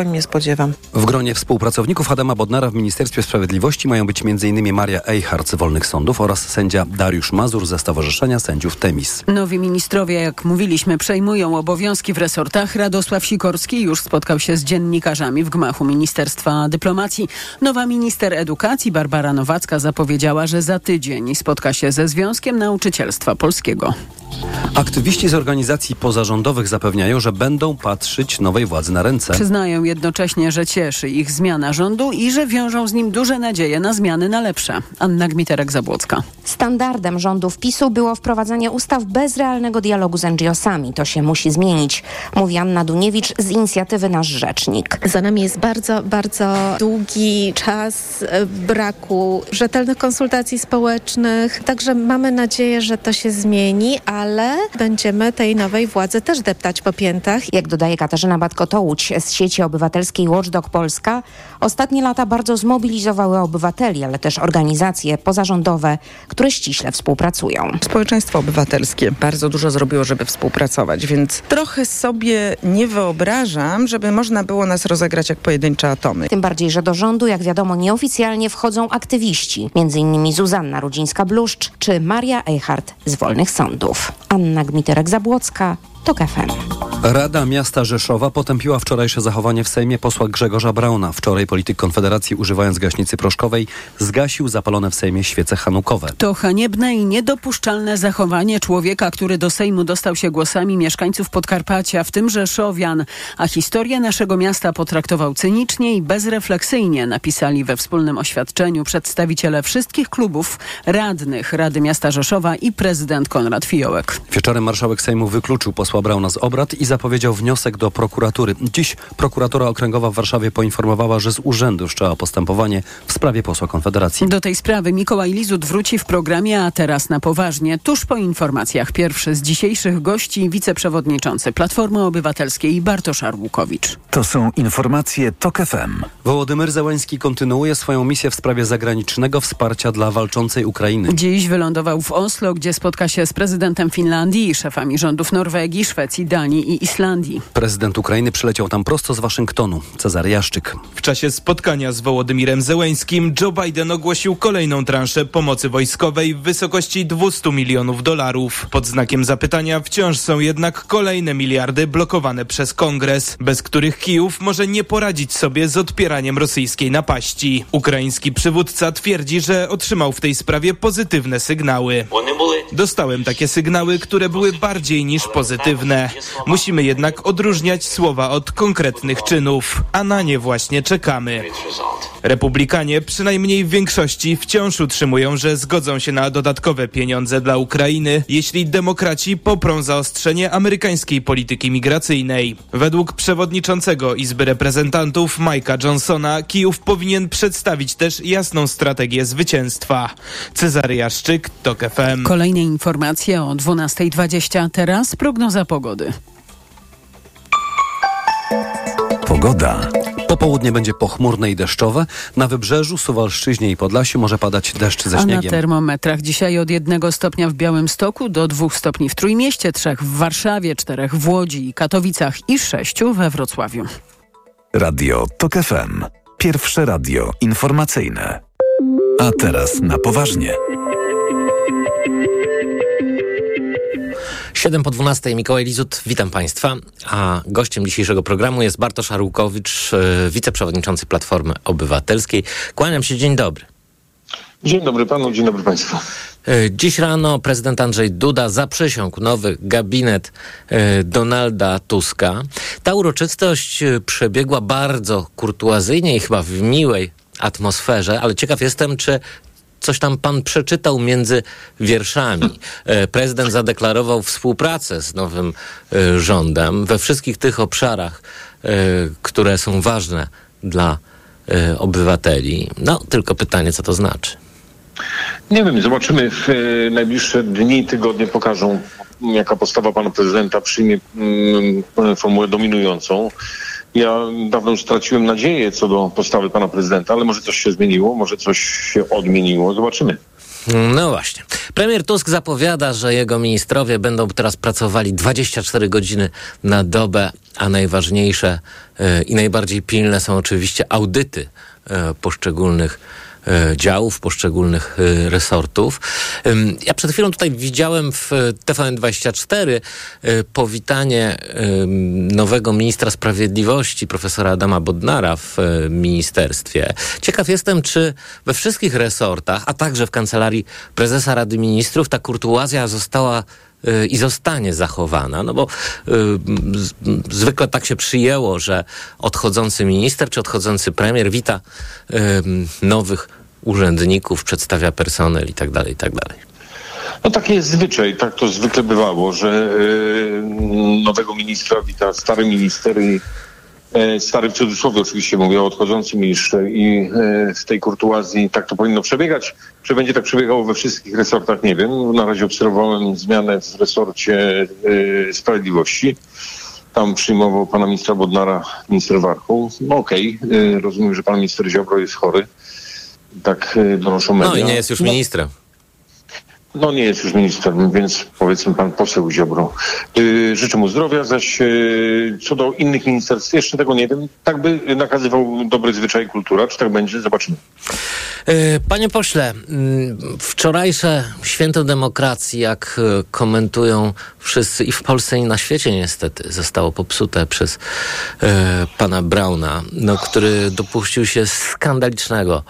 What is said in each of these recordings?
powiem, nie spodziewam. W gronie współpracowników Adama Bodnara w Ministerstwie Sprawiedliwości mają być m.in. Maria Eichhardt z Wolnych Sądów oraz sędzia Dariusz Mazur ze Stowarzyszenia Sędziów Temis. Nowi ministrowie, jak mówiliśmy, przejmują obowiązki w resortach. Radosław Sikorski już spotkał się z dziennikarzami w gmachu Ministerstwa Dyplomacji. Nowa minister edukacji Barbara Nowacka zapowiedziała, że za tydzień spotka się ze Związkiem Nauczycielstwa Polskiego. Aktywiści z organizacji pozarządowych zapewniają, że będą patrzeć nowej władzy na ręce. Przyznają jednocześnie, że cieszy ich zmiana rządu i że wiążą z nim duże nadzieje na zmiany na lepsze. Anna Gmiterek-Zabłocka. Standardem rządów PiSu było wprowadzanie ustaw bez realnego dialogu z NGO-sami. To się musi zmienić, mówi Anna Duniewicz z inicjatywy Nasz Rzecznik. Za nami jest bardzo, bardzo długi czas e, braku rzetelnych konsultacji społecznych. Także mamy nadzieję, że to się zmieni, ale będziemy tej nowej władzy też deptać po piętach. Jak dodaje Katarzyna Batko-Tołuć z sieci obywatelskiej Watchdog Polska, ostatnie lata bardzo zmobilizowały obywateli, ale też organizacje pozarządowe, które ściśle współpracują. Społeczeństwo obywatelskie bardzo dużo zrobiło, żeby współpracować, więc trochę sobie nie wyobrażam, żeby można było nas rozegrać jak pojedyncze atomy. Tym bardziej, że do rządu, jak wiadomo, nieoficjalnie wchodzą aktywiści, m.in. Zuzanna Rudzińska-Bluszcz czy Maria Eichhardt z Wolnych Sądów. Anna Gmiterek-Zabłocka, TOK FM. Rada Miasta Rzeszowa potępiła wczorajsze zachowanie w Sejmie posła Grzegorza Brauna. Wczoraj polityk Konfederacji używając gaśnicy proszkowej zgasił zapalone w Sejmie świece hanukowe. To haniebne i niedopuszczalne zachowanie człowieka, który do Sejmu dostał się głosami mieszkańców Podkarpacia, w tym Rzeszowian, a historię naszego miasta potraktował cynicznie i bezrefleksyjnie, napisali we wspólnym oświadczeniu przedstawiciele wszystkich klubów, radnych Rady Miasta Rzeszowa i prezydent Konrad Fiołek. Wieczorem marszałek Sejmu wykluczył posła Brauna z obrad i zapowiedział wniosek do prokuratury. Dziś prokuratura okręgowa w Warszawie poinformowała, że z urzędu wszczęła postępowanie w sprawie posła Konfederacji. Do tej sprawy Mikołaj Lizut wróci w programie, a teraz na poważnie. Tuż po informacjach pierwszy z dzisiejszych gości wiceprzewodniczący Platformy Obywatelskiej Bartosz Arłukowicz. To są informacje TOK FM. Wołodymyr Zełański kontynuuje swoją misję w sprawie zagranicznego wsparcia dla walczącej Ukrainy. Dziś wylądował w Oslo, gdzie spotka się z prezydentem Finlandii i szefami rządów Norwegii, Szwecji, Danii i Islandii. Prezydent Ukrainy przyleciał tam prosto z Waszyngtonu. Cezary Jaszczyk. W czasie spotkania z Wołodymyrem Zełeńskim Joe Biden ogłosił kolejną transzę pomocy wojskowej w wysokości 200 milionów dolarów. Pod znakiem zapytania wciąż są jednak kolejne miliardy blokowane przez kongres, bez których Kijów może nie poradzić sobie z odpieraniem rosyjskiej napaści. Ukraiński przywódca twierdzi, że otrzymał w tej sprawie pozytywne sygnały. Dostałem takie sygnały, które były bardziej niż pozytywne. Musimy jednak odróżniać słowa od konkretnych czynów, a na nie właśnie czekamy. Republikanie, przynajmniej w większości, wciąż utrzymują, że zgodzą się na dodatkowe pieniądze dla Ukrainy, jeśli demokraci poprą zaostrzenie amerykańskiej polityki migracyjnej. Według przewodniczącego Izby Reprezentantów Mike'a Johnsona, Kijów powinien przedstawić też jasną strategię zwycięstwa. Cezary Jaszczyk, TOK FM. Kolejne informacje o 12.20. Teraz prognoza pogody. Pogoda. Popołudnie będzie pochmurne i deszczowe. Na wybrzeżu, Suwalszczyźnie i Podlasiu może padać deszcz ze A na śniegiem. termometrach dzisiaj od jednego stopnia w Białymstoku do dwóch stopni w Trójmieście, trzech w Warszawie, czterech w Łodzi i Katowicach i sześciu we Wrocławiu. Radio TOK FM. Pierwsze radio informacyjne. A teraz na poważnie. 7 po 12 Mikołaj Lizut, witam Państwa. A gościem dzisiejszego programu jest Bartosz Arłukowicz, e, wiceprzewodniczący Platformy Obywatelskiej. Kłaniam się, dzień dobry. Dzień dobry panu, dzień dobry państwu. E, Dziś rano prezydent Andrzej Duda zaprzysiągł nowy gabinet e, Donalda Tuska. Ta uroczystość przebiegła bardzo kurtuazyjnie i chyba w miłej atmosferze, ale ciekaw jestem, czy coś tam pan przeczytał między wierszami. E, Prezydent zadeklarował współpracę z nowym e, rządem we wszystkich tych obszarach, e, które są ważne dla obywateli. No, tylko pytanie, co to znaczy. Nie wiem, zobaczymy. W najbliższe dni, tygodnie pokażą, jaka postawa pana prezydenta przyjmie mm, formułę dominującą. Ja dawno już straciłem nadzieję co do postawy pana prezydenta, ale może coś się zmieniło, może coś się odmieniło. Zobaczymy. No właśnie. Premier Tusk zapowiada, że jego ministrowie będą teraz pracowali 24 godziny na dobę, a najważniejsze e, i najbardziej pilne są oczywiście audyty e, poszczególnych działów, poszczególnych e, resortów. Ja przed chwilą tutaj widziałem w e, TVN24 e, powitanie nowego ministra sprawiedliwości, profesora Adama Bodnara w e, ministerstwie. Ciekaw jestem, czy we wszystkich resortach, a także w kancelarii prezesa Rady Ministrów ta kurtuazja została i zostanie zachowana, no bo y, z, zwykle tak się przyjęło, że odchodzący minister czy odchodzący premier wita y, nowych urzędników, przedstawia personel i tak dalej, tak dalej. No taki jest zwyczaj, tak to zwykle bywało, że y, nowego ministra wita stary minister i e, stary w cudzysłowie oczywiście mówię o odchodzącym ministrze i e, w tej kurtuazji tak to powinno przebiegać. Czy będzie tak przebiegało we wszystkich resortach, nie wiem. Na razie obserwowałem zmianę w resorcie e, sprawiedliwości. Tam przyjmował pana ministra Bodnara minister Warchoł. No okej, e, rozumiem, że pan minister Ziobro jest chory. Tak donoszą media. No i nie jest już No, ministrem. No nie jest już ministrem, więc powiedzmy pan poseł Ziobro. Yy, życzę mu zdrowia, zaś yy, co do innych ministerstw, jeszcze tego nie wiem. Tak by nakazywał dobry zwyczaj kultura. Czy tak będzie? Zobaczymy. E, Panie pośle, mm, wczorajsze święto demokracji, jak e, komentują wszyscy i w Polsce i na świecie niestety, zostało popsute przez e, pana Brauna, no, który dopuścił się skandalicznego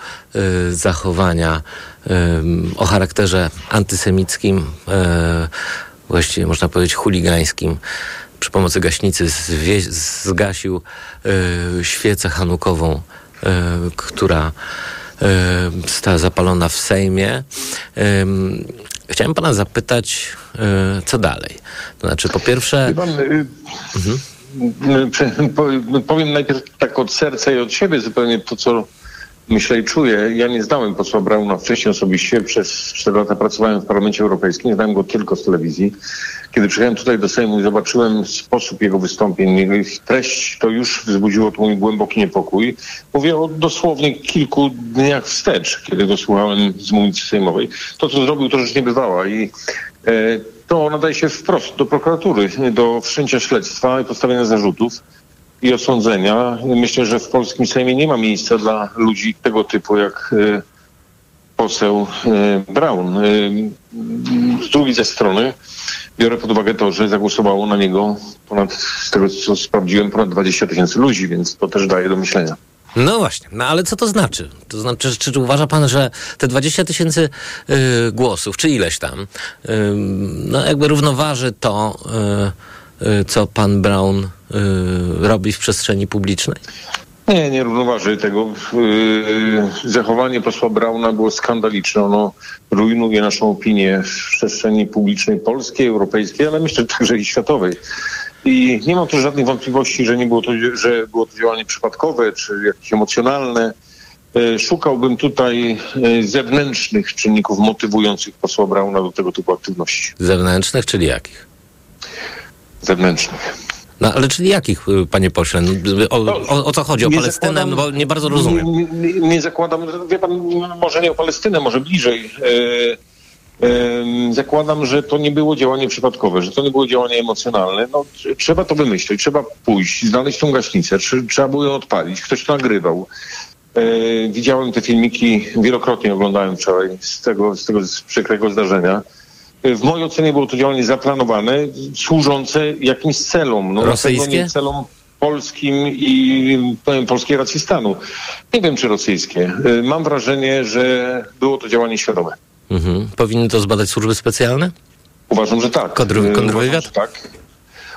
zachowania o charakterze antysemickim, e, właściwie można powiedzieć chuligańskim. Przy pomocy gaśnicy zgasił e, świecę hanukową, e, która została zapalona w Sejmie. Em, Chciałem pana zapytać, co dalej? To znaczy, po pierwsze, pan, yy, prze- po- powiem najpierw tak od serca i od siebie zupełnie to, co myślę i czuję. Ja nie znałem posła Brauna wcześniej osobiście. Przez 4 lata pracowałem w Parlamencie Europejskim. Znałem go tylko z telewizji. Kiedy przyjechałem tutaj do Sejmu i zobaczyłem sposób jego wystąpień, ich treść, to już wzbudziło tu mój głęboki niepokój. Mówię o dosłownie kilku dniach wstecz, kiedy go słuchałem z mównicy sejmowej. To, co zrobił, to rzecz niebywała i e, to nadaje się wprost do prokuratury, do wszczęcia śledztwa i postawienia zarzutów i osądzenia. Myślę, że w polskim Sejmie nie ma miejsca dla ludzi tego typu jak e, poseł e, Braun. E, Z drugiej ze strony biorę pod uwagę to, że zagłosowało na niego ponad, z tego co sprawdziłem, ponad 20 tysięcy ludzi, więc to też daje do myślenia. no właśnie, no ale co to znaczy? To znaczy, czy, czy uważa pan, że te 20 tysięcy y, głosów, czy ileś tam, y, no jakby równoważy to, y, co pan Brown y, robi w przestrzeni publicznej? Nie, nie równoważy tego. Yy, zachowanie posła Brauna było skandaliczne. Ono rujnuje naszą opinię w przestrzeni publicznej polskiej, europejskiej, ale myślę także i światowej. I nie mam tu żadnych wątpliwości, że nie było to, że było to działanie przypadkowe czy jakieś emocjonalne. Szukałbym tutaj zewnętrznych czynników motywujących posła Brauna do tego typu aktywności. Zewnętrznych, czyli jakich? Zewnętrznych. No ale czyli jakich, y, panie pośle? No, O, o, o co chodzi? O Nie Palestynę? zakładam- No bo nie bardzo rozumiem. Nie, nie, zakładam, wie pan, może nie o Palestynę, może bliżej. E, e, zakładam, że to nie było działanie przypadkowe, że to nie było działanie emocjonalne. No, tr- trzeba to wymyślić, trzeba pójść, znaleźć tą gaśnicę, tr- trzeba było ją odpalić, ktoś to nagrywał. E, widziałem te filmiki, wielokrotnie oglądałem wczoraj z tego, z tego z przykrego zdarzenia. E, W mojej ocenie było to działanie zaplanowane, służące jakimś celom. No, Rosyjskie? celom polskim i powiem, polskiej racji stanu. Nie wiem, czy rosyjskie. Y, Mam wrażenie, że było to działanie świadome. Mhm. Powinny to zbadać służby specjalne? Uważam, że tak. Kontr- Y, kontrwywiad? Uważam, że tak.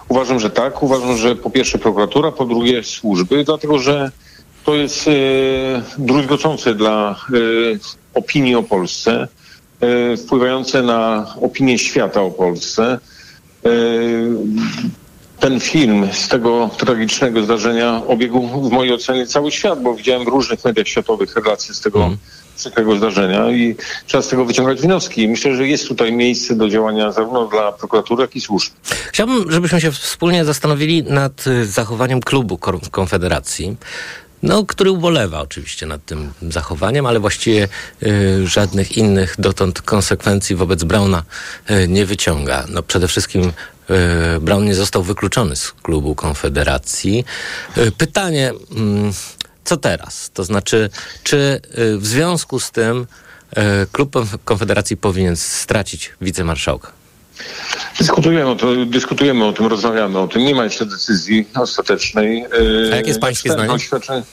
Uważam, że tak. Uważam, że po pierwsze prokuratura, po drugie służby, dlatego że to jest y, druzgocące dla y, opinii o Polsce, y, wpływające na opinię świata o Polsce. Y, ten film z tego tragicznego zdarzenia obiegł w mojej ocenie cały świat, bo widziałem w różnych mediach światowych relacje z tego przykrego zdarzenia i trzeba z tego wyciągać wnioski. Myślę, że jest tutaj miejsce do działania zarówno dla prokuratury, jak i służb. Chciałbym, żebyśmy się wspólnie zastanowili nad y, zachowaniem klubu Konfederacji. No, który ubolewa oczywiście nad tym zachowaniem, ale właściwie y, żadnych innych dotąd konsekwencji wobec Brauna y, nie wyciąga. No, przede wszystkim y, Brown nie został wykluczony z klubu Konfederacji. Y, pytanie, mm, co teraz? To znaczy, czy y, w związku z tym y, klub Konfederacji powinien stracić wicemarszałka? Dyskutujemy o, to, dyskutujemy o tym, rozmawiamy o tym. Nie ma jeszcze decyzji ostatecznej. A jakie jest pańskie zdanie? Oświadczenie,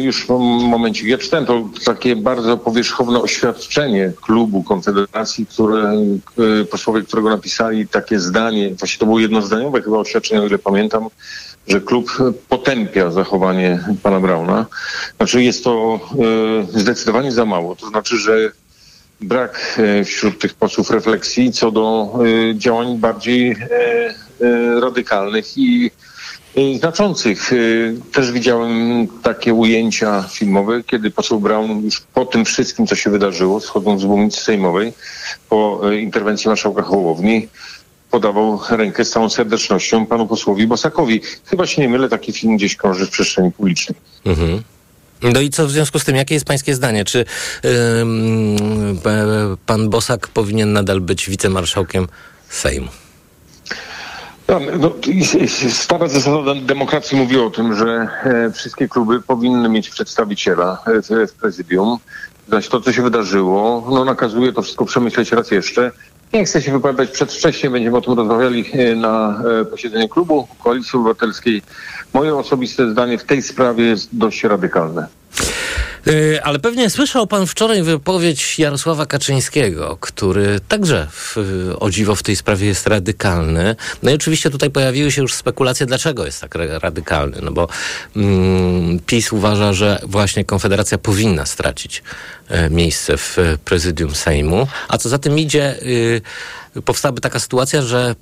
już w momencie. Ja czytałem to takie bardzo powierzchowne oświadczenie klubu Konfederacji, które posłowie, którego napisali takie zdanie, właśnie to było jednozdaniowe chyba oświadczenie, o ile pamiętam, że klub potępia zachowanie pana Brauna. Znaczy jest to zdecydowanie za mało. To znaczy, że brak wśród tych posłów refleksji co do działań bardziej radykalnych i znaczących. Też widziałem takie ujęcia filmowe, kiedy poseł Brown już po tym wszystkim, co się wydarzyło, schodząc z mównicy sejmowej, po interwencji marszałka Hołowni, podawał rękę z całą serdecznością panu posłowi Bosakowi. Chyba się nie mylę, taki film gdzieś krąży w przestrzeni publicznej. Mhm. No i co w związku z tym, jakie jest pańskie zdanie? Czy ym, pan Bosak powinien nadal być wicemarszałkiem Sejmu? No, stara zasada demokracji mówi o tym, że e, wszystkie kluby powinny mieć przedstawiciela w prezydium. Zaś to, co się wydarzyło, no, nakazuje to wszystko przemyśleć raz jeszcze. Nie chcę się wypowiadać przedwcześnie, będziemy o tym rozmawiali na posiedzeniu klubu Koalicji Obywatelskiej. Moje osobiste zdanie w tej sprawie jest dość radykalne. Ale pewnie słyszał pan wczoraj wypowiedź Jarosława Kaczyńskiego, który także w, o dziwo w tej sprawie jest radykalny. No i oczywiście tutaj pojawiły się już spekulacje, dlaczego jest tak radykalny. No bo mm, PiS uważa, że właśnie Konfederacja powinna stracić e, miejsce w prezydium Sejmu. A co za tym idzie... Y, powstałaby taka sytuacja, że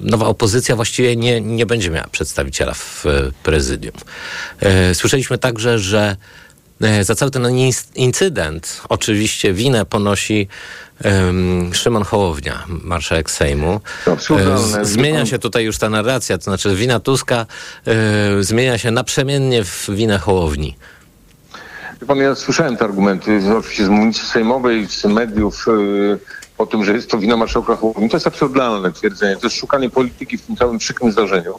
nowa opozycja właściwie nie, nie będzie miała przedstawiciela w prezydium. Słyszeliśmy także, że za cały ten incydent oczywiście winę ponosi um, Szymon Hołownia, marszałek Sejmu. Absurdalne. Zmienia się tutaj już ta narracja, to znaczy wina Tuska e, zmienia się naprzemiennie w winę Hołowni. Pan, ja słyszałem te argumenty oczywiście z mównicy sejmowej, z mediów yy, o tym, że jest to wina marszałka Hołowni. To jest absurdalne twierdzenie. To jest szukanie polityki w tym całym przykrym zdarzeniu.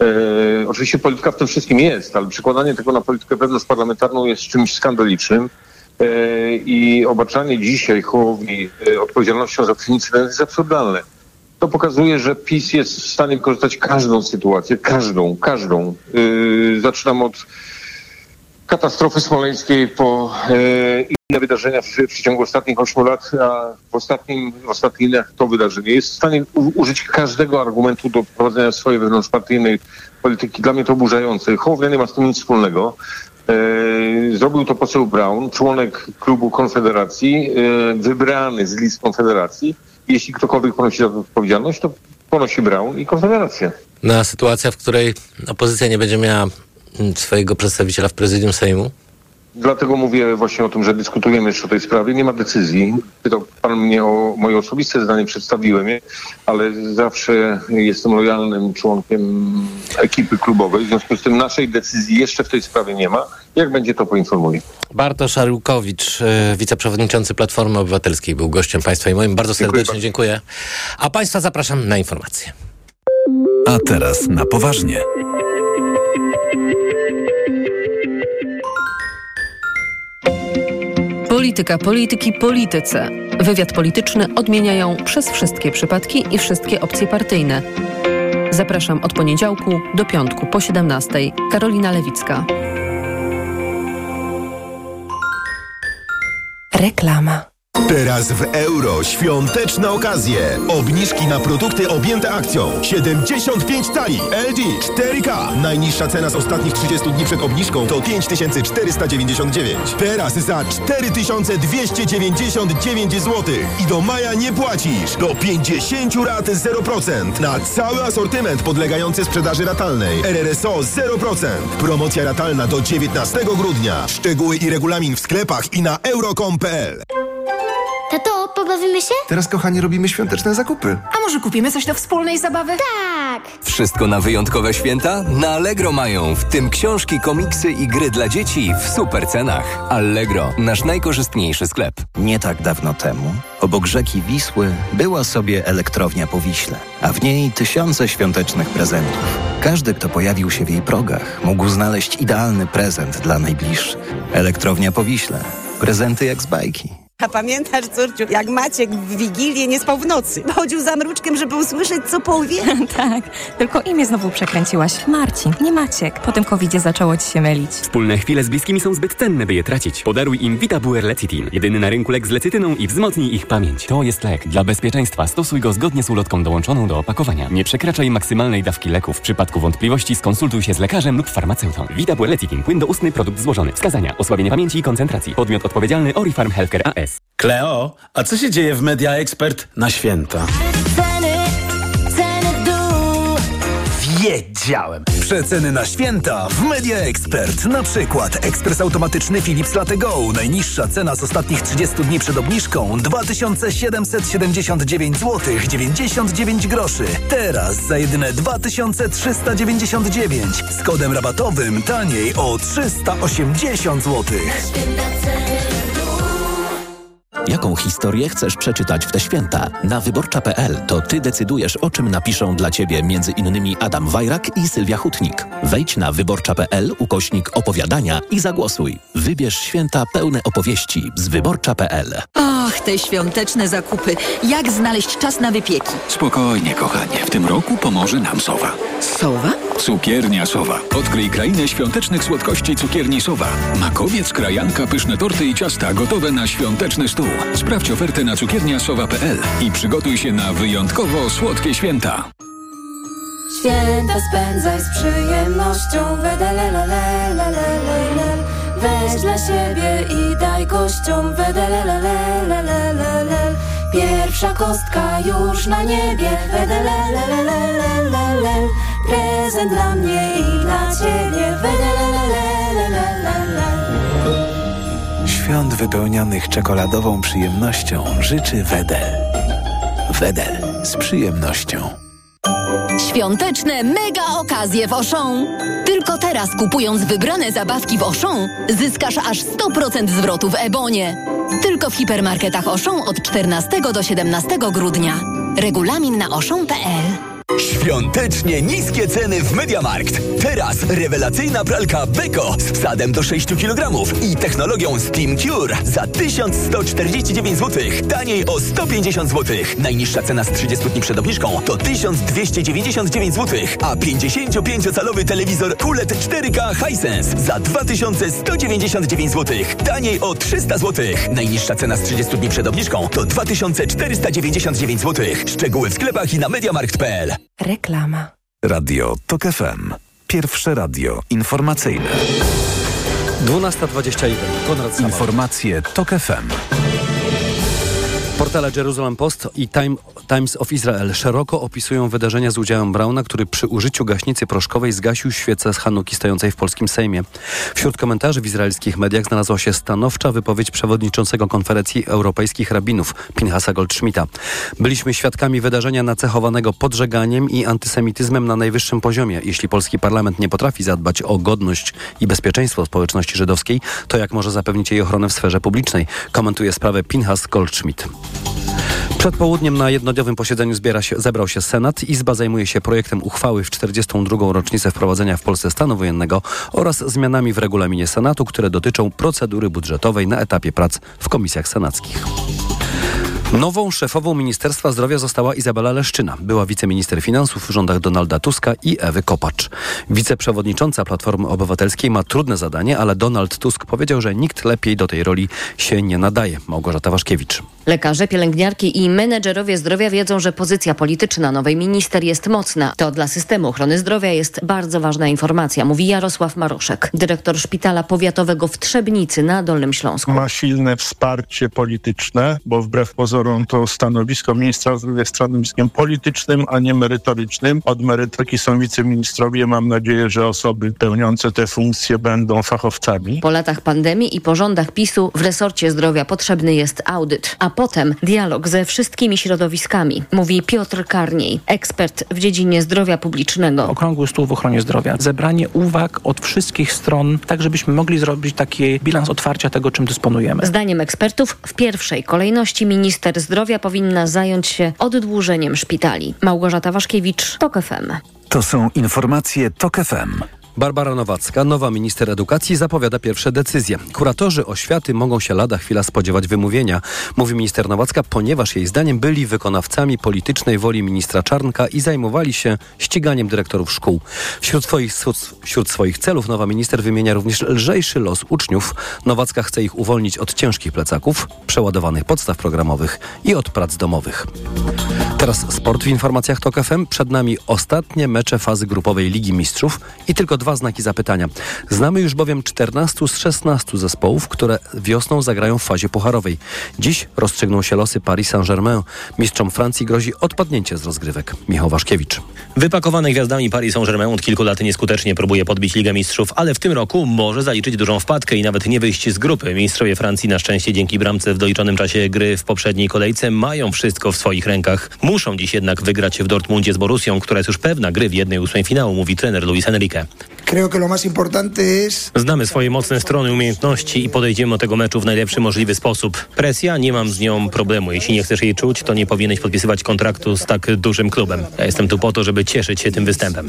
E, oczywiście polityka w tym wszystkim jest, ale przekładanie tego na politykę wewnątrzparlamentarną jest czymś skandalicznym. E, I obarczanie dzisiaj Hołowni e, odpowiedzialnością za ten incydent jest absurdalne. To pokazuje, że PiS jest w stanie wykorzystać każdą sytuację, każdą, każdą. E, zaczynam od katastrofy smoleńskiej po e, inne wydarzenia w, w ciągu ostatnich ośmiu lat, a w ostatnim, w ostatnich dniach to wydarzenie. Jest w stanie u, użyć każdego argumentu do prowadzenia swojej wewnątrzpartyjnej polityki. Dla mnie to oburzające. Hołownia nie ma z tym nic wspólnego. E, zrobił to poseł Brown, członek klubu Konfederacji, e, wybrany z list Konfederacji. Jeśli ktokolwiek ponosi za to odpowiedzialność, to ponosi Brown i Konfederacja. No a sytuacja, w której opozycja nie będzie miała swojego przedstawiciela w prezydium Sejmu? Dlatego mówię właśnie o tym, że dyskutujemy jeszcze o tej sprawie. Nie ma decyzji. Pytał pan mnie o moje osobiste zdanie, przedstawiłem je, ale zawsze jestem lojalnym członkiem ekipy klubowej. W związku z tym naszej decyzji jeszcze w tej sprawie nie ma. Jak będzie, to poinformuję. Bartosz Arłukowicz, wiceprzewodniczący Platformy Obywatelskiej, był gościem państwa i moim. Bardzo serdecznie dziękuję. dziękuję. A państwa zapraszam na informacje. A teraz na poważnie. Polityka, polityki, polityce. Wywiad polityczny odmieniają przez wszystkie przypadki i wszystkie opcje partyjne. Zapraszam od poniedziałku do piątku po 17. Karolina Lewicka. Reklama. Teraz w euro świąteczne okazje. Obniżki na produkty objęte akcją. 75 cali. LG 4K. Najniższa cena z ostatnich 30 dni przed obniżką to 5499. Teraz za 4299 zł. I do maja nie płacisz. Do 50 rat 0%. Na cały asortyment podlegający sprzedaży ratalnej. RRSO 0%. Promocja ratalna do 19 grudnia. Szczegóły i regulamin w sklepach i na euro.com.pl. Tato, pobawimy się? Teraz, kochani, robimy świąteczne zakupy. A może kupimy coś do wspólnej zabawy? Tak! tak! Wszystko na wyjątkowe święta? Na Allegro mają, w tym książki, komiksy i gry dla dzieci w super cenach. Allegro, nasz najkorzystniejszy sklep. Nie tak dawno temu, obok rzeki Wisły, była sobie elektrownia po Wiśle, a w niej tysiące świątecznych prezentów. Każdy, kto pojawił się w jej progach, mógł znaleźć idealny prezent dla najbliższych. Elektrownia po Wiśle. Prezenty jak z bajki. A pamiętasz, córciu, jak Maciek w Wigilię nie spał w nocy? Chodził za mruczkiem, żeby usłyszeć, co powie? tak, tylko imię znowu przekręciłaś. Marcin, nie Maciek. Po tym covidzie zaczęło ci się mylić. Wspólne chwile z bliskimi są zbyt cenne, by je tracić. Podaruj im Vitabuer Lecitin. Jedyny na rynku lek z lecytyną i wzmocnij ich pamięć. To jest lek. Dla bezpieczeństwa stosuj go zgodnie z ulotką dołączoną do opakowania. Nie przekraczaj maksymalnej dawki leku. W przypadku wątpliwości skonsultuj się z lekarzem lub farmaceutą. Vitabuer Lecitin. Płyn doustny, produkt złożony. Wskazania. Osłabienie pamięci i koncentracji. Podmiot odpowiedzialny Orifarm Healthcare AS. Kleo, a co się dzieje w Media Expert na święta? Ceny, ceny. Wiedziałem! Przeceny na święta w Media Expert. Na przykład ekspres automatyczny Philips Latte Go. Najniższa cena z ostatnich 30 dni przed obniżką 2779 zł 99 groszy. Teraz za jedyne 2399 z kodem rabatowym taniej o 380 zł. Jaką historię chcesz przeczytać w te święta? Na wyborcza.pl to ty decydujesz, o czym napiszą dla ciebie m.in. Adam Wajrak i Sylwia Hutnik. Wejdź na wyborcza.pl ukośnik opowiadania i zagłosuj. Wybierz święta pełne opowieści z wyborcza.pl. Och, te świąteczne zakupy. Jak znaleźć czas na wypieki? Spokojnie, kochanie. W tym roku pomoże nam Sowa. Sowa? Cukiernia Sowa. Odkryj krainę świątecznych słodkości cukierni Sowa. Makowiec, krajanka, pyszne torty i ciasta gotowe na świąteczny stół. Sprawdź ofertę na cukierniasowa.pl i przygotuj się na wyjątkowo słodkie święta. Święta spędzaj z przyjemnością. Weź dla siebie i daj gościom. Pierwsza kostka już na niebie, wedelelelelelelel. Prezent dla mnie i dla ciebie. Świąt wypełnionych czekoladową przyjemnością życzy Wedel. Wedel z przyjemnością. Świąteczne mega okazje w Auchan. Tylko teraz kupując wybrane zabawki w Auchan zyskasz aż 100% zwrotu w Ebonie. Tylko w hipermarketach Auchan od 14 do 17 grudnia. Regulamin na auchan.pl Świątecznie niskie ceny w Mediamarkt. Teraz rewelacyjna pralka Beko z wsadem do 6 kg i technologią Steam Cure za 1149 zł. Taniej o 150 zł. Najniższa cena z 30 dni przed obniżką to 1299 zł, a 55-calowy telewizor QLED 4K Hisense za 2199 zł. Taniej o 300 zł. Najniższa cena z 30 dni przed obniżką to 2499 zł. Szczegóły w sklepach i na mediamarkt.pl. Reklama. Radio TOK FM. Pierwsze radio informacyjne. 12.21. Konrad Samal. Informacje TOK FM. Portale Jerusalem Post i Time, Times of Israel szeroko opisują wydarzenia z udziałem Brauna, który przy użyciu gaśnicy proszkowej zgasił świecę z Hanuki stojącej w polskim Sejmie. Wśród komentarzy w izraelskich mediach znalazła się stanowcza wypowiedź przewodniczącego konferencji europejskich rabinów Pinhasa Goldschmidta. Byliśmy świadkami wydarzenia nacechowanego podżeganiem i antysemityzmem na najwyższym poziomie. Jeśli polski parlament nie potrafi zadbać o godność i bezpieczeństwo społeczności żydowskiej, to jak może zapewnić jej ochronę w sferze publicznej? Komentuje sprawę Pinhas Goldschmidt. Przed południem na jednodniowym posiedzeniu zbiera się, zebrał się Senat. Izba zajmuje się projektem uchwały w 42. rocznicę wprowadzenia w Polsce stanu wojennego oraz zmianami w regulaminie Senatu, które dotyczą procedury budżetowej na etapie prac w komisjach senackich. Nową szefową Ministerstwa Zdrowia została Izabela Leszczyna. Była wiceminister finansów w rządach Donalda Tuska i Ewy Kopacz. Wiceprzewodnicząca Platformy Obywatelskiej ma trudne zadanie, ale Donald Tusk powiedział, że nikt lepiej do tej roli się nie nadaje. Małgorzata Waszkiewicz. Lekarze, pielęgniarki i menedżerowie zdrowia wiedzą, że pozycja polityczna nowej minister jest mocna. To dla systemu ochrony zdrowia jest bardzo ważna informacja, mówi Jarosław Maroszek, dyrektor szpitala powiatowego w Trzebnicy na Dolnym Śląsku. Ma silne wsparcie polityczne, bo wbrew pozorom pozorom to stanowisko ministra zdrowia jest stanowiskiem politycznym, a nie merytorycznym. Od merytoryki są wiceministrowie. Mam nadzieję, że osoby pełniące te funkcje będą fachowcami. Po latach pandemii i po rządach PiSu w resorcie zdrowia potrzebny jest audyt, a potem dialog ze wszystkimi środowiskami, mówi Piotr Karniej, ekspert w dziedzinie zdrowia publicznego. Okrągły stół w ochronie zdrowia. Zebranie uwag od wszystkich stron, tak żebyśmy mogli zrobić taki bilans otwarcia tego, czym dysponujemy. Zdaniem ekspertów w pierwszej kolejności minister zdrowia powinna zająć się oddłużeniem szpitali. Małgorzata Waszkiewicz, TOK FM. To są informacje TOK FM. Barbara Nowacka, nowa minister edukacji, zapowiada pierwsze decyzje. Kuratorzy oświaty mogą się lada chwila spodziewać wymówienia, mówi minister Nowacka, ponieważ jej zdaniem byli wykonawcami politycznej woli ministra Czarnka i zajmowali się ściganiem dyrektorów szkół. Wśród swoich, wśród swoich celów nowa minister wymienia również lżejszy los uczniów. Nowacka chce ich uwolnić od ciężkich plecaków, przeładowanych podstaw programowych i od prac domowych. Teraz sport w informacjach TOK FM. Przed nami ostatnie mecze fazy grupowej Ligi Mistrzów i tylko dwa znaki zapytania. Znamy już bowiem 14 z 16 zespołów, które wiosną zagrają w fazie pucharowej. Dziś rozstrzygną się losy Paris Saint-Germain. Mistrzom Francji grozi odpadnięcie z rozgrywek. Michał Waszkiewicz. Wypakowany gwiazdami Paris Saint-Germain od kilku lat nieskutecznie próbuje podbić Ligę Mistrzów, ale w tym roku może zaliczyć dużą wpadkę i nawet nie wyjść z grupy. Mistrzowie Francji na szczęście dzięki bramce w doliczonym czasie gry w poprzedniej kolejce mają wszystko w swoich rękach. Muszą dziś jednak wygrać w Dortmundzie z Borusią, która jest już pewna gry w jednej ósmej finału, mówi trener Luis Enrique. Znamy swoje mocne strony, umiejętności i podejdziemy do tego meczu w najlepszy możliwy sposób. Presja, nie mam z nią problemu. Jeśli nie chcesz jej czuć, to nie powinieneś podpisywać kontraktu z tak dużym klubem. Ja jestem tu po to, żeby cieszyć się tym występem.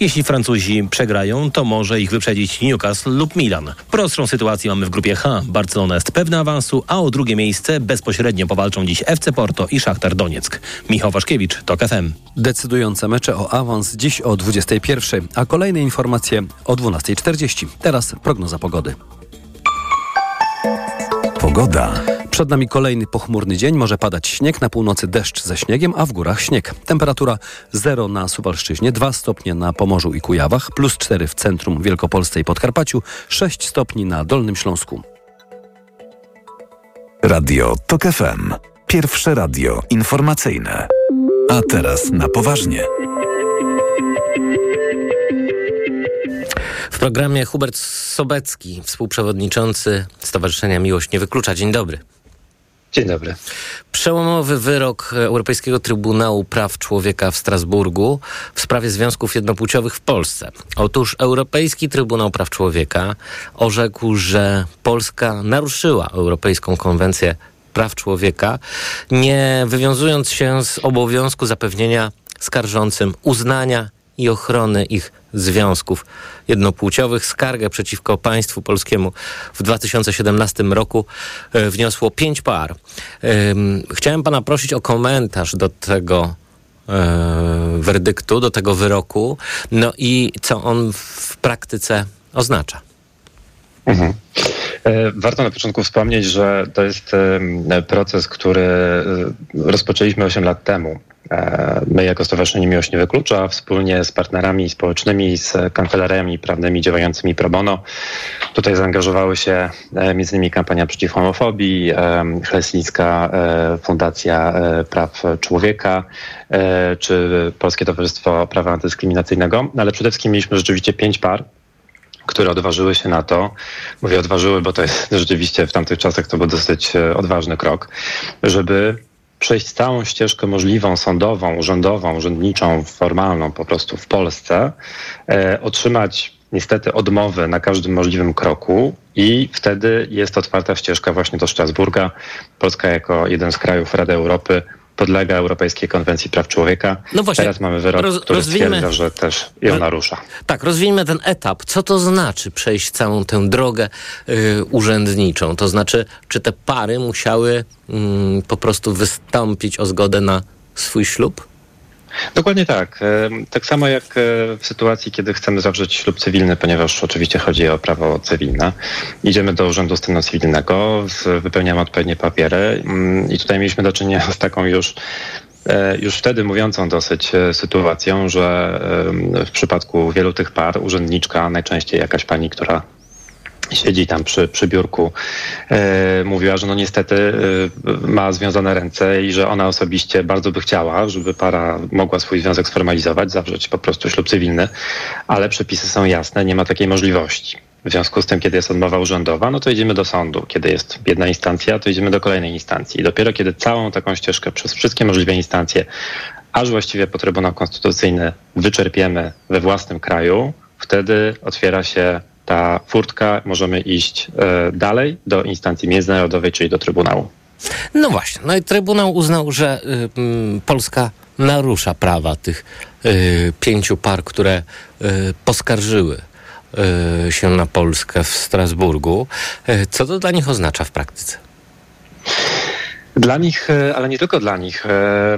Jeśli Francuzi przegrają, to może ich wyprzedzić Newcastle lub Milan. Prostszą sytuację mamy w grupie H. Barcelona jest pewna awansu, a o drugie miejsce bezpośrednio powalczą dziś FC Porto i Szachtar Donieck. Michał Waszkiewicz, TOK FM. Decydujące mecze o awans dziś o 21, a kolejne informacje o 12.40. Teraz prognoza pogody. Pogoda. Przed nami kolejny pochmurny dzień. Może padać śnieg, na północy deszcz ze śniegiem, a w górach śnieg. Temperatura 0 na Suwalszczyźnie, 2 stopnie na Pomorzu i Kujawach, plus 4 w centrum Wielkopolsce i Podkarpaciu, 6 stopni na Dolnym Śląsku. Radio TOK FM. Pierwsze radio informacyjne. A teraz na poważnie. Programie Hubert Sobecki, współprzewodniczący Stowarzyszenia Miłość Nie Wyklucza. Dzień dobry. Dzień dobry. Przełomowy wyrok Europejskiego Trybunału Praw Człowieka w Strasburgu w sprawie związków jednopłciowych w Polsce. Otóż Europejski Trybunał Praw Człowieka orzekł, że Polska naruszyła Europejską Konwencję Praw Człowieka, nie wywiązując się z obowiązku zapewnienia skarżącym uznania i ochrony ich związków jednopłciowych. Skargę przeciwko państwu polskiemu w 2017 roku e, wniosło pięć par. Chciałem pana prosić o komentarz do tego e, werdyktu, do tego wyroku, no i co on w praktyce oznacza. Mhm. E, warto na początku wspomnieć, że to jest proces, który rozpoczęliśmy 8 lat temu. E, my jako Stowarzyszenie Miłość Nie Wyklucza wspólnie z partnerami społecznymi, z kancelariami prawnymi działającymi pro bono. Tutaj zaangażowały się e, m.in. kampania przeciw homofobii, e, Helsińska Fundacja Praw Człowieka czy Polskie Towarzystwo Prawa Antydyskryminacyjnego, ale przede wszystkim mieliśmy rzeczywiście pięć par, które odważyły się na to, mówię odważyły, bo to jest rzeczywiście w tamtych czasach to był dosyć odważny krok, żeby przejść całą ścieżkę możliwą, sądową, urzędową, urzędniczą, formalną po prostu w Polsce, e, otrzymać niestety odmowę na każdym możliwym kroku i wtedy jest otwarta ścieżka właśnie do Strasburga. Polska jako jeden z krajów Rady Europy podlega Europejskiej Konwencji Praw Człowieka. No właśnie, Teraz mamy wyrok, roz, który stwierdza, że też ją narusza. Tak, rozwijmy ten etap. Co to znaczy przejść całą tę drogę y, urzędniczą? To znaczy, czy te pary musiały y, po prostu wystąpić o zgodę na swój ślub? Dokładnie tak. Tak samo jak e, w sytuacji, kiedy chcemy zawrzeć ślub cywilny, ponieważ oczywiście chodzi o prawo cywilne. Idziemy do Urzędu Stanu Cywilnego, wypełniamy odpowiednie papiery mm, i tutaj mieliśmy do czynienia z taką już e, już wtedy mówiącą dosyć e, sytuacją, że w przypadku wielu tych par urzędniczka, najczęściej jakaś pani, która siedzi tam przy, przy biurku, e, mówiła, że no niestety e, ma związane ręce i że ona osobiście bardzo by chciała, żeby para mogła swój związek sformalizować, zawrzeć po prostu ślub cywilny, ale przepisy są jasne, nie ma takiej możliwości. W związku z tym, kiedy jest odmowa urzędowa, no to idziemy do sądu. Kiedy jest jedna instancja, to idziemy do kolejnej instancji. I dopiero kiedy całą taką ścieżkę przez wszystkie możliwe instancje, aż właściwie po Trybunał Konstytucyjny wyczerpiemy we własnym kraju, wtedy otwiera się ta furtka, możemy iść e, dalej do instancji międzynarodowej, czyli do Trybunału. No właśnie, no i Trybunał uznał, że y, y, Polska narusza prawa tych y, pięciu par, które y, poskarżyły y, się na Polskę w Strasburgu. Y, co to dla nich oznacza w praktyce? Dla nich, e, ale nie tylko dla nich, e,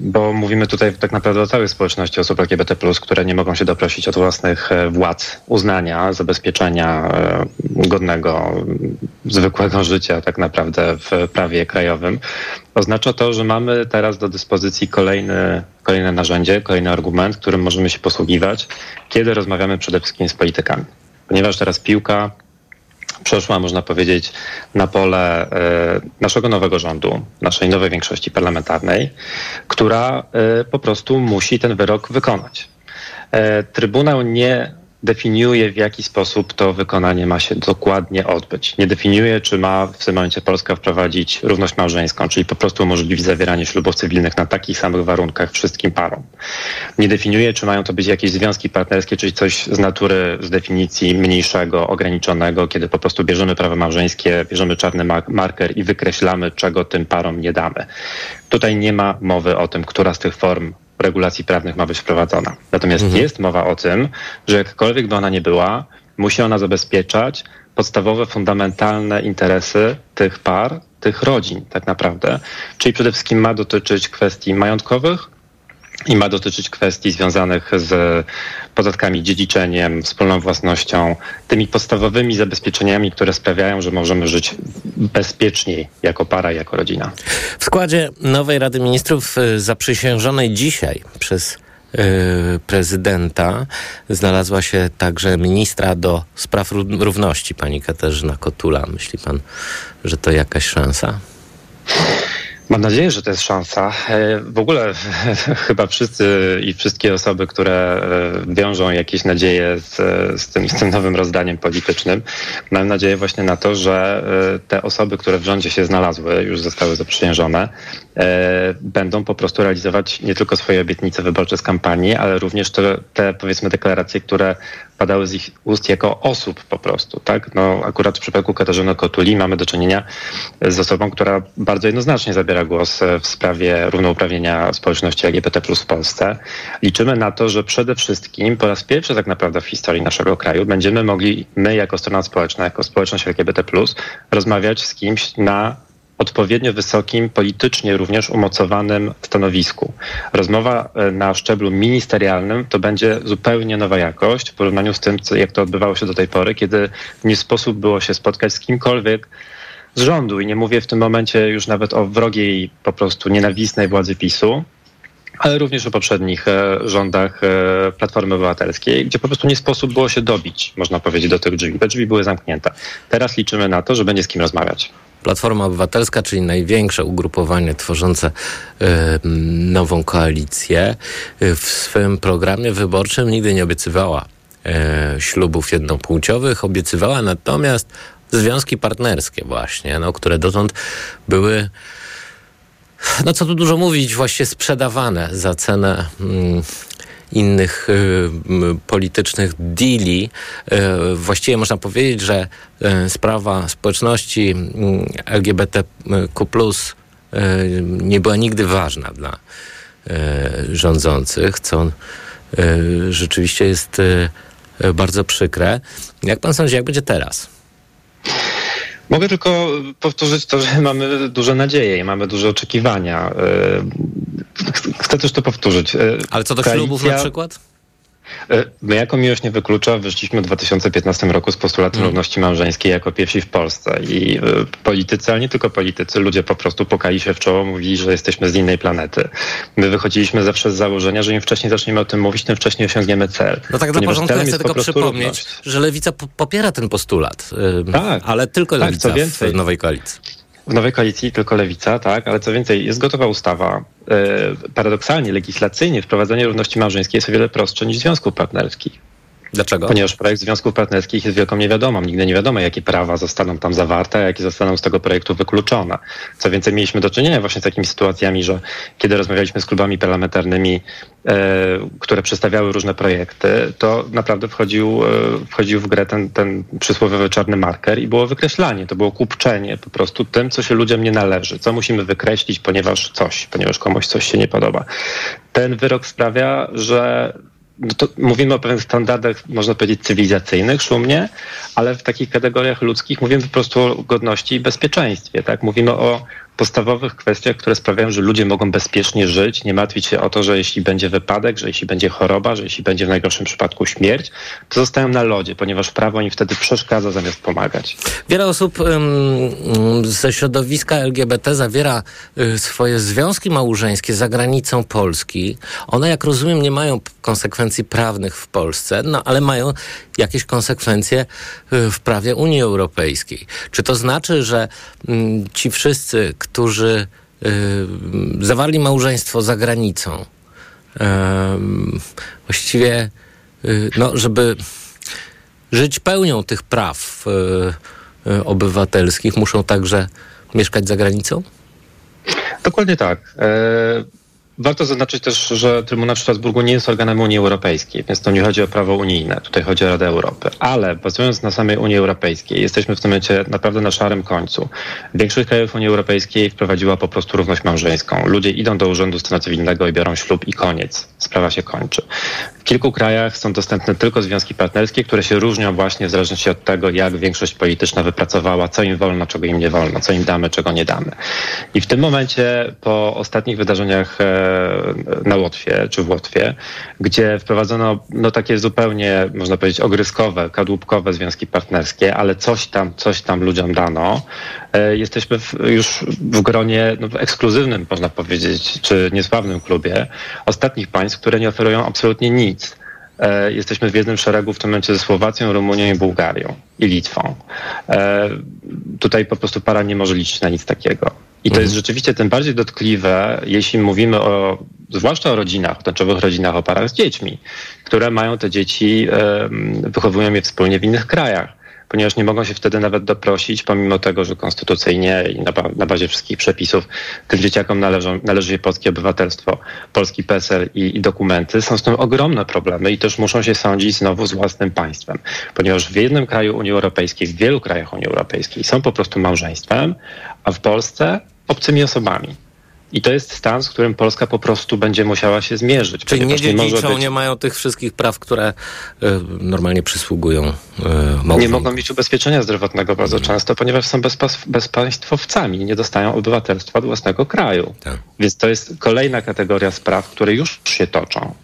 bo mówimy tutaj tak naprawdę o całej społeczności osób LGBT, które nie mogą się doprosić od własnych e, władz uznania, zabezpieczenia godnego, zwykłego życia, tak naprawdę w prawie krajowym. Oznacza to, że mamy teraz do dyspozycji kolejny, kolejne narzędzie, kolejny argument, którym możemy się posługiwać, kiedy rozmawiamy przede wszystkim z politykami. Ponieważ teraz piłka przeszła, można powiedzieć, na pole e, naszego nowego rządu, naszej nowej większości parlamentarnej, która e, po prostu musi ten wyrok wykonać. E, Trybunał nie definiuje, w jaki sposób to wykonanie ma się dokładnie odbyć. Nie definiuje, czy ma w tym momencie Polska wprowadzić równość małżeńską, czyli po prostu umożliwić zawieranie ślubów cywilnych na takich samych warunkach wszystkim parom. Nie definiuje, czy mają to być jakieś związki partnerskie, czyli coś z natury, z definicji mniejszego, ograniczonego, kiedy po prostu bierzemy prawo małżeńskie, bierzemy czarny marker i wykreślamy, czego tym parom nie damy. Tutaj nie ma mowy o tym, która z tych form regulacji prawnych ma być wprowadzona. Natomiast mhm. jest mowa o tym, że jakkolwiek by ona nie była, musi ona zabezpieczać podstawowe, fundamentalne interesy tych par, tych rodzin tak naprawdę. Czyli przede wszystkim ma dotyczyć kwestii majątkowych, i ma dotyczyć kwestii związanych z podatkami, dziedziczeniem, wspólną własnością, tymi podstawowymi zabezpieczeniami, które sprawiają, że możemy żyć bezpieczniej jako para, jako rodzina. W składzie nowej Rady Ministrów y, zaprzysiężonej dzisiaj przez y, prezydenta znalazła się także ministra do spraw równości, pani Katarzyna Kotula. Myśli pan, że to jakaś szansa? Mam nadzieję, że to jest szansa. E, w ogóle chyba wszyscy i wszystkie osoby, które e, wiążą jakieś nadzieje z, z, tym, z tym nowym rozdaniem politycznym, mają nadzieję właśnie na to, że e, te osoby, które w rządzie się znalazły, już zostały zaprzysiężone, będą po prostu realizować nie tylko swoje obietnice wyborcze z kampanii, ale również te, te powiedzmy deklaracje, które padały z ich ust jako osób po prostu, tak? No akurat w przypadku Katarzyny Kotuli mamy do czynienia z osobą, która bardzo jednoznacznie zabiera głos w sprawie równouprawnienia społeczności LGBT w Polsce. Liczymy na to, że przede wszystkim po raz pierwszy tak naprawdę w historii naszego kraju będziemy mogli my jako strona społeczna, jako społeczność LGBT rozmawiać z kimś na odpowiednio wysokim, politycznie również umocowanym stanowisku. Rozmowa e, na szczeblu ministerialnym to będzie zupełnie nowa jakość w porównaniu z tym, jak to odbywało się do tej pory, kiedy nie sposób było się spotkać z kimkolwiek z rządu. I nie mówię w tym momencie już nawet o wrogiej, po prostu nienawistnej władzy PiSu, ale również o poprzednich e, rządach e, Platformy Obywatelskiej, gdzie po prostu nie sposób było się dobić, można powiedzieć, do tych drzwi. Te drzwi były zamknięte. Teraz liczymy na to, że będzie z kim rozmawiać. Platforma Obywatelska, czyli największe ugrupowanie tworzące y, nową koalicję, y, w swym programie wyborczym nigdy nie obiecywała y, ślubów jednopłciowych, obiecywała natomiast związki partnerskie właśnie, no, które dotąd były no co tu dużo mówić, właśnie sprzedawane za cenę mm, innych y, politycznych deali. Y, właściwie można powiedzieć, że y, sprawa społeczności LGBTQ nie była nigdy ważna dla rządzących, co rzeczywiście jest bardzo przykre. Jak pan sądzi, jak będzie teraz? Mogę tylko powtórzyć to, że mamy duże nadzieje i mamy duże oczekiwania. Chcę też to powtórzyć. Ale co do Koalicja... ślubów na przykład? E, My jako Miłość nie wyklucza wyszliśmy w 2015 roku z postulatem równości małżeńskiej jako pierwsi w Polsce i e, politycy, ale nie tylko politycy, ludzie po prostu pokali się w czoło, mówili, że jesteśmy z innej planety. My wychodziliśmy zawsze z założenia, że im wcześniej zaczniemy o tym mówić, tym wcześniej osiągniemy cel. No tak Ponieważ porządku ja chcę tylko przypomnieć, równość. że Lewica po- popiera ten postulat, Tak, ale tylko tak, Lewica co więcej. w nowej koalicji. W nowej koalicji tylko lewica, tak, ale co więcej, jest gotowa ustawa. E, paradoksalnie, legislacyjnie wprowadzenie równości małżeńskiej jest o wiele prostsze niż związków partnerskich. Dlaczego? Ponieważ projekt związków partnerskich jest wielką niewiadomą. Nigdy nie wiadomo, jakie prawa zostaną tam zawarte, a jakie zostaną z tego projektu wykluczone. Co więcej, mieliśmy do czynienia właśnie z takimi sytuacjami, że kiedy rozmawialiśmy z klubami parlamentarnymi, e, które przedstawiały różne projekty, to naprawdę wchodził, e, wchodził w grę ten, ten przysłowiowy czarny marker i było wykreślanie. To było kupczenie po prostu tym, co się ludziom nie należy, co musimy wykreślić, ponieważ coś, ponieważ komuś coś się nie podoba. Ten wyrok sprawia, że mówimy o pewnych standardach, można powiedzieć, cywilizacyjnych, szumnie, ale w takich kategoriach ludzkich mówimy po prostu o godności i bezpieczeństwie. Tak? Mówimy o podstawowych kwestiach, które sprawiają, że ludzie mogą bezpiecznie żyć, nie martwić się o to, że jeśli będzie wypadek, że jeśli będzie choroba, że jeśli będzie w najgorszym przypadku śmierć, to zostają na lodzie, ponieważ prawo im wtedy przeszkadza zamiast pomagać. Wiele osób ym, ze środowiska LGBT zawiera y, swoje związki małżeńskie za granicą Polski. One, jak rozumiem, nie mają konsekwencji prawnych w Polsce, no ale mają jakieś konsekwencje y, w prawie Unii Europejskiej. Czy to znaczy, że ym, ci wszyscy, którzy y, zawarli małżeństwo za granicą, ym, właściwie, y, no, żeby żyć pełnią tych praw y, y, obywatelskich, muszą także mieszkać za granicą? Dokładnie tak. Warto zaznaczyć też, że Trybunał w Strasburgu nie jest organem Unii Europejskiej, więc to nie chodzi o prawo unijne, tutaj chodzi o Radę Europy. Ale bazując na samej Unii Europejskiej, jesteśmy w tym momencie naprawdę na szarym końcu. Większość krajów Unii Europejskiej wprowadziła po prostu równość małżeńską. Ludzie idą do urzędu stanu cywilnego i biorą ślub i koniec. Sprawa się kończy. W kilku krajach są dostępne tylko związki partnerskie, które się różnią właśnie w zależności od tego, jak większość polityczna wypracowała, co im wolno, czego im nie wolno, co im damy, czego nie damy. I w tym momencie, po ostatnich wydarzeniach e, na Łotwie, czy w Łotwie, gdzie wprowadzono no, takie zupełnie, można powiedzieć, ogryskowe, kadłubkowe związki partnerskie, ale coś tam, coś tam ludziom dano, jesteśmy w, już w gronie no, w ekskluzywnym, można powiedzieć, czy niesławnym klubie ostatnich państw, które nie oferują absolutnie nic. E, Jesteśmy w jednym szeregu w tym momencie ze Słowacją, Rumunią i Bułgarią i Litwą. E, Tutaj po prostu para nie może liczyć na nic takiego. I to jest rzeczywiście tym bardziej dotkliwe, jeśli mówimy o, zwłaszcza o rodzinach, o tęczowych rodzinach, o parach z dziećmi, które mają te dzieci, wychowują je wspólnie w innych krajach ponieważ nie mogą się wtedy nawet doprosić, pomimo tego, że konstytucyjnie i na, na bazie wszystkich przepisów tym dzieciakom należą, należy polskie obywatelstwo, polski PESEL i, i dokumenty. Są z tym ogromne problemy i też muszą się sądzić znowu z własnym państwem, ponieważ w jednym kraju Unii Europejskiej, w wielu krajach Unii Europejskiej są po prostu małżeństwem, a w Polsce obcymi osobami. I to jest stan, z którym Polska po prostu będzie musiała się zmierzyć. Czyli nie ponieważ nie dziedziczą, być- nie mają tych wszystkich praw, które y, normalnie przysługują y. Nie mogą mieć ubezpieczenia zdrowotnego bardzo Mhm. często, ponieważ są bezpas- bezpaństwowcami, nie dostają obywatelstwa własnego kraju. Tak. Więc to jest kolejna kategoria spraw, które już się toczą.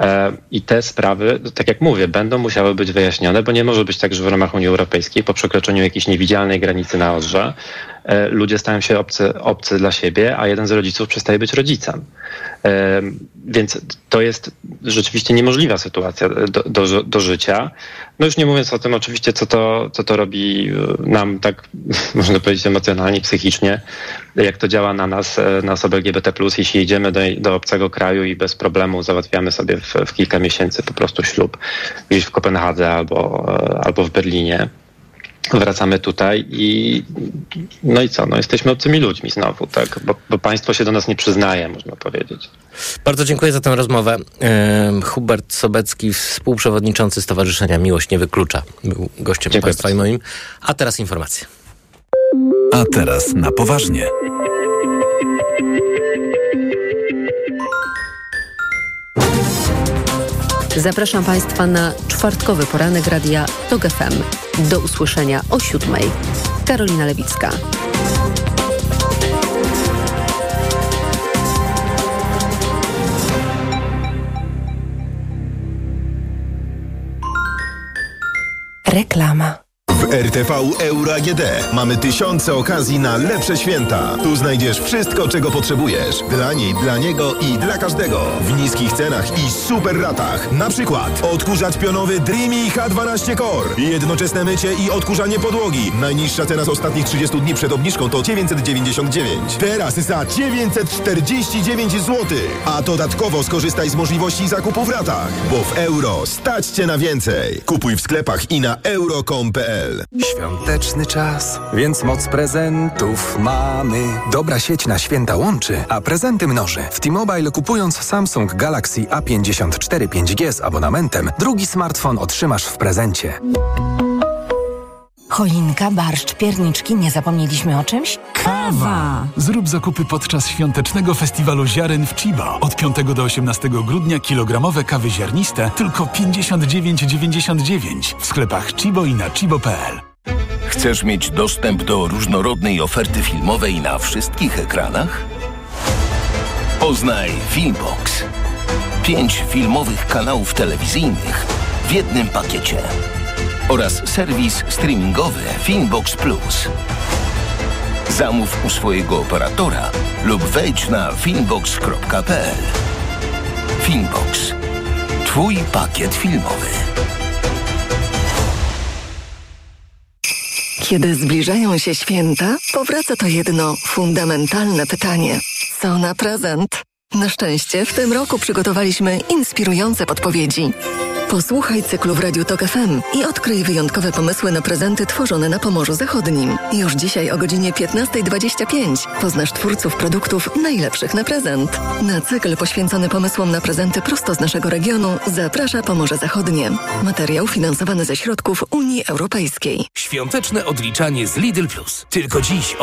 E, I te sprawy, tak jak mówię, będą musiały być wyjaśnione, bo nie może być tak, że w ramach Unii Europejskiej po przekroczeniu jakiejś niewidzialnej granicy na Odrze ludzie stają się obcy, obcy dla siebie, a jeden z rodziców przestaje być rodzicem. E, Więc to jest rzeczywiście niemożliwa sytuacja do, do, do życia. No już nie mówiąc o tym oczywiście, co to, co to robi e, nam tak, można powiedzieć, emocjonalnie, psychicznie, jak to działa na nas, e, na osoby LGBT+, jeśli jedziemy do, do obcego kraju i bez problemu załatwiamy sobie w, w kilka miesięcy po prostu ślub gdzieś w Kopenhadze albo, e, albo w Berlinie. Wracamy tutaj i no i co? No jesteśmy obcymi ludźmi znowu, tak? Bo, bo państwo się do nas nie przyznaje, można powiedzieć. Bardzo dziękuję za tę rozmowę. Hubert Sobecki, współprzewodniczący Stowarzyszenia Miłość Nie Wyklucza, był gościem Dziękuję Państwa i moim. A teraz informacje. A teraz na poważnie. Zapraszam Państwa na czwartkowy poranek radia TOG FM. Do usłyszenia o siódmej. Karolina Lewicka. Reklama. W RTV Euro AGD mamy tysiące okazji na lepsze święta. Tu znajdziesz wszystko, czego potrzebujesz. Dla niej, dla niego i dla każdego. W niskich cenach i super ratach. Na przykład odkurzacz pionowy Dreamy H12 Core. Jednoczesne mycie i odkurzanie podłogi. Najniższa cena z ostatnich 30 dni przed obniżką to 999. Teraz za 949 zł. A dodatkowo skorzystaj z możliwości zakupu w ratach. Bo w euro stać Cię na więcej. Kupuj w sklepach i na euro.com.pl Świąteczny czas, więc moc prezentów mamy. Dobra sieć na święta łączy, a prezenty mnoży. W T-Mobile kupując Samsung Galaxy A54 5G z abonamentem, drugi smartfon otrzymasz w prezencie. Choinka, barszcz, pierniczki, nie zapomnieliśmy o czymś? Kawa! Zrób zakupy podczas świątecznego festiwalu ziaren w Chiba. Od 5 do 18 grudnia kilogramowe kawy ziarniste tylko 59,99 w sklepach Chibo i na chibo.pl. Chcesz mieć dostęp do różnorodnej oferty filmowej na wszystkich ekranach? Poznaj Filmbox. Pięć filmowych kanałów telewizyjnych w jednym pakiecie. Oraz serwis streamingowy Filmbox Plus. Zamów u swojego operatora lub wejdź na filmbox.pl. Filmbox. Twój pakiet filmowy. Kiedy zbliżają się święta, powraca to jedno fundamentalne pytanie. Co na prezent? Na szczęście w tym roku przygotowaliśmy inspirujące podpowiedzi. Posłuchaj cyklu w Radiu Tok FM i odkryj wyjątkowe pomysły na prezenty tworzone na Pomorzu Zachodnim. Już dzisiaj o godzinie 15.25 poznasz twórców produktów najlepszych na prezent. Na cykl poświęcony pomysłom na prezenty prosto z naszego regionu zaprasza Pomorze Zachodnie. Materiał finansowany ze środków Unii Europejskiej. Świąteczne odliczanie z Lidl Plus. Tylko dziś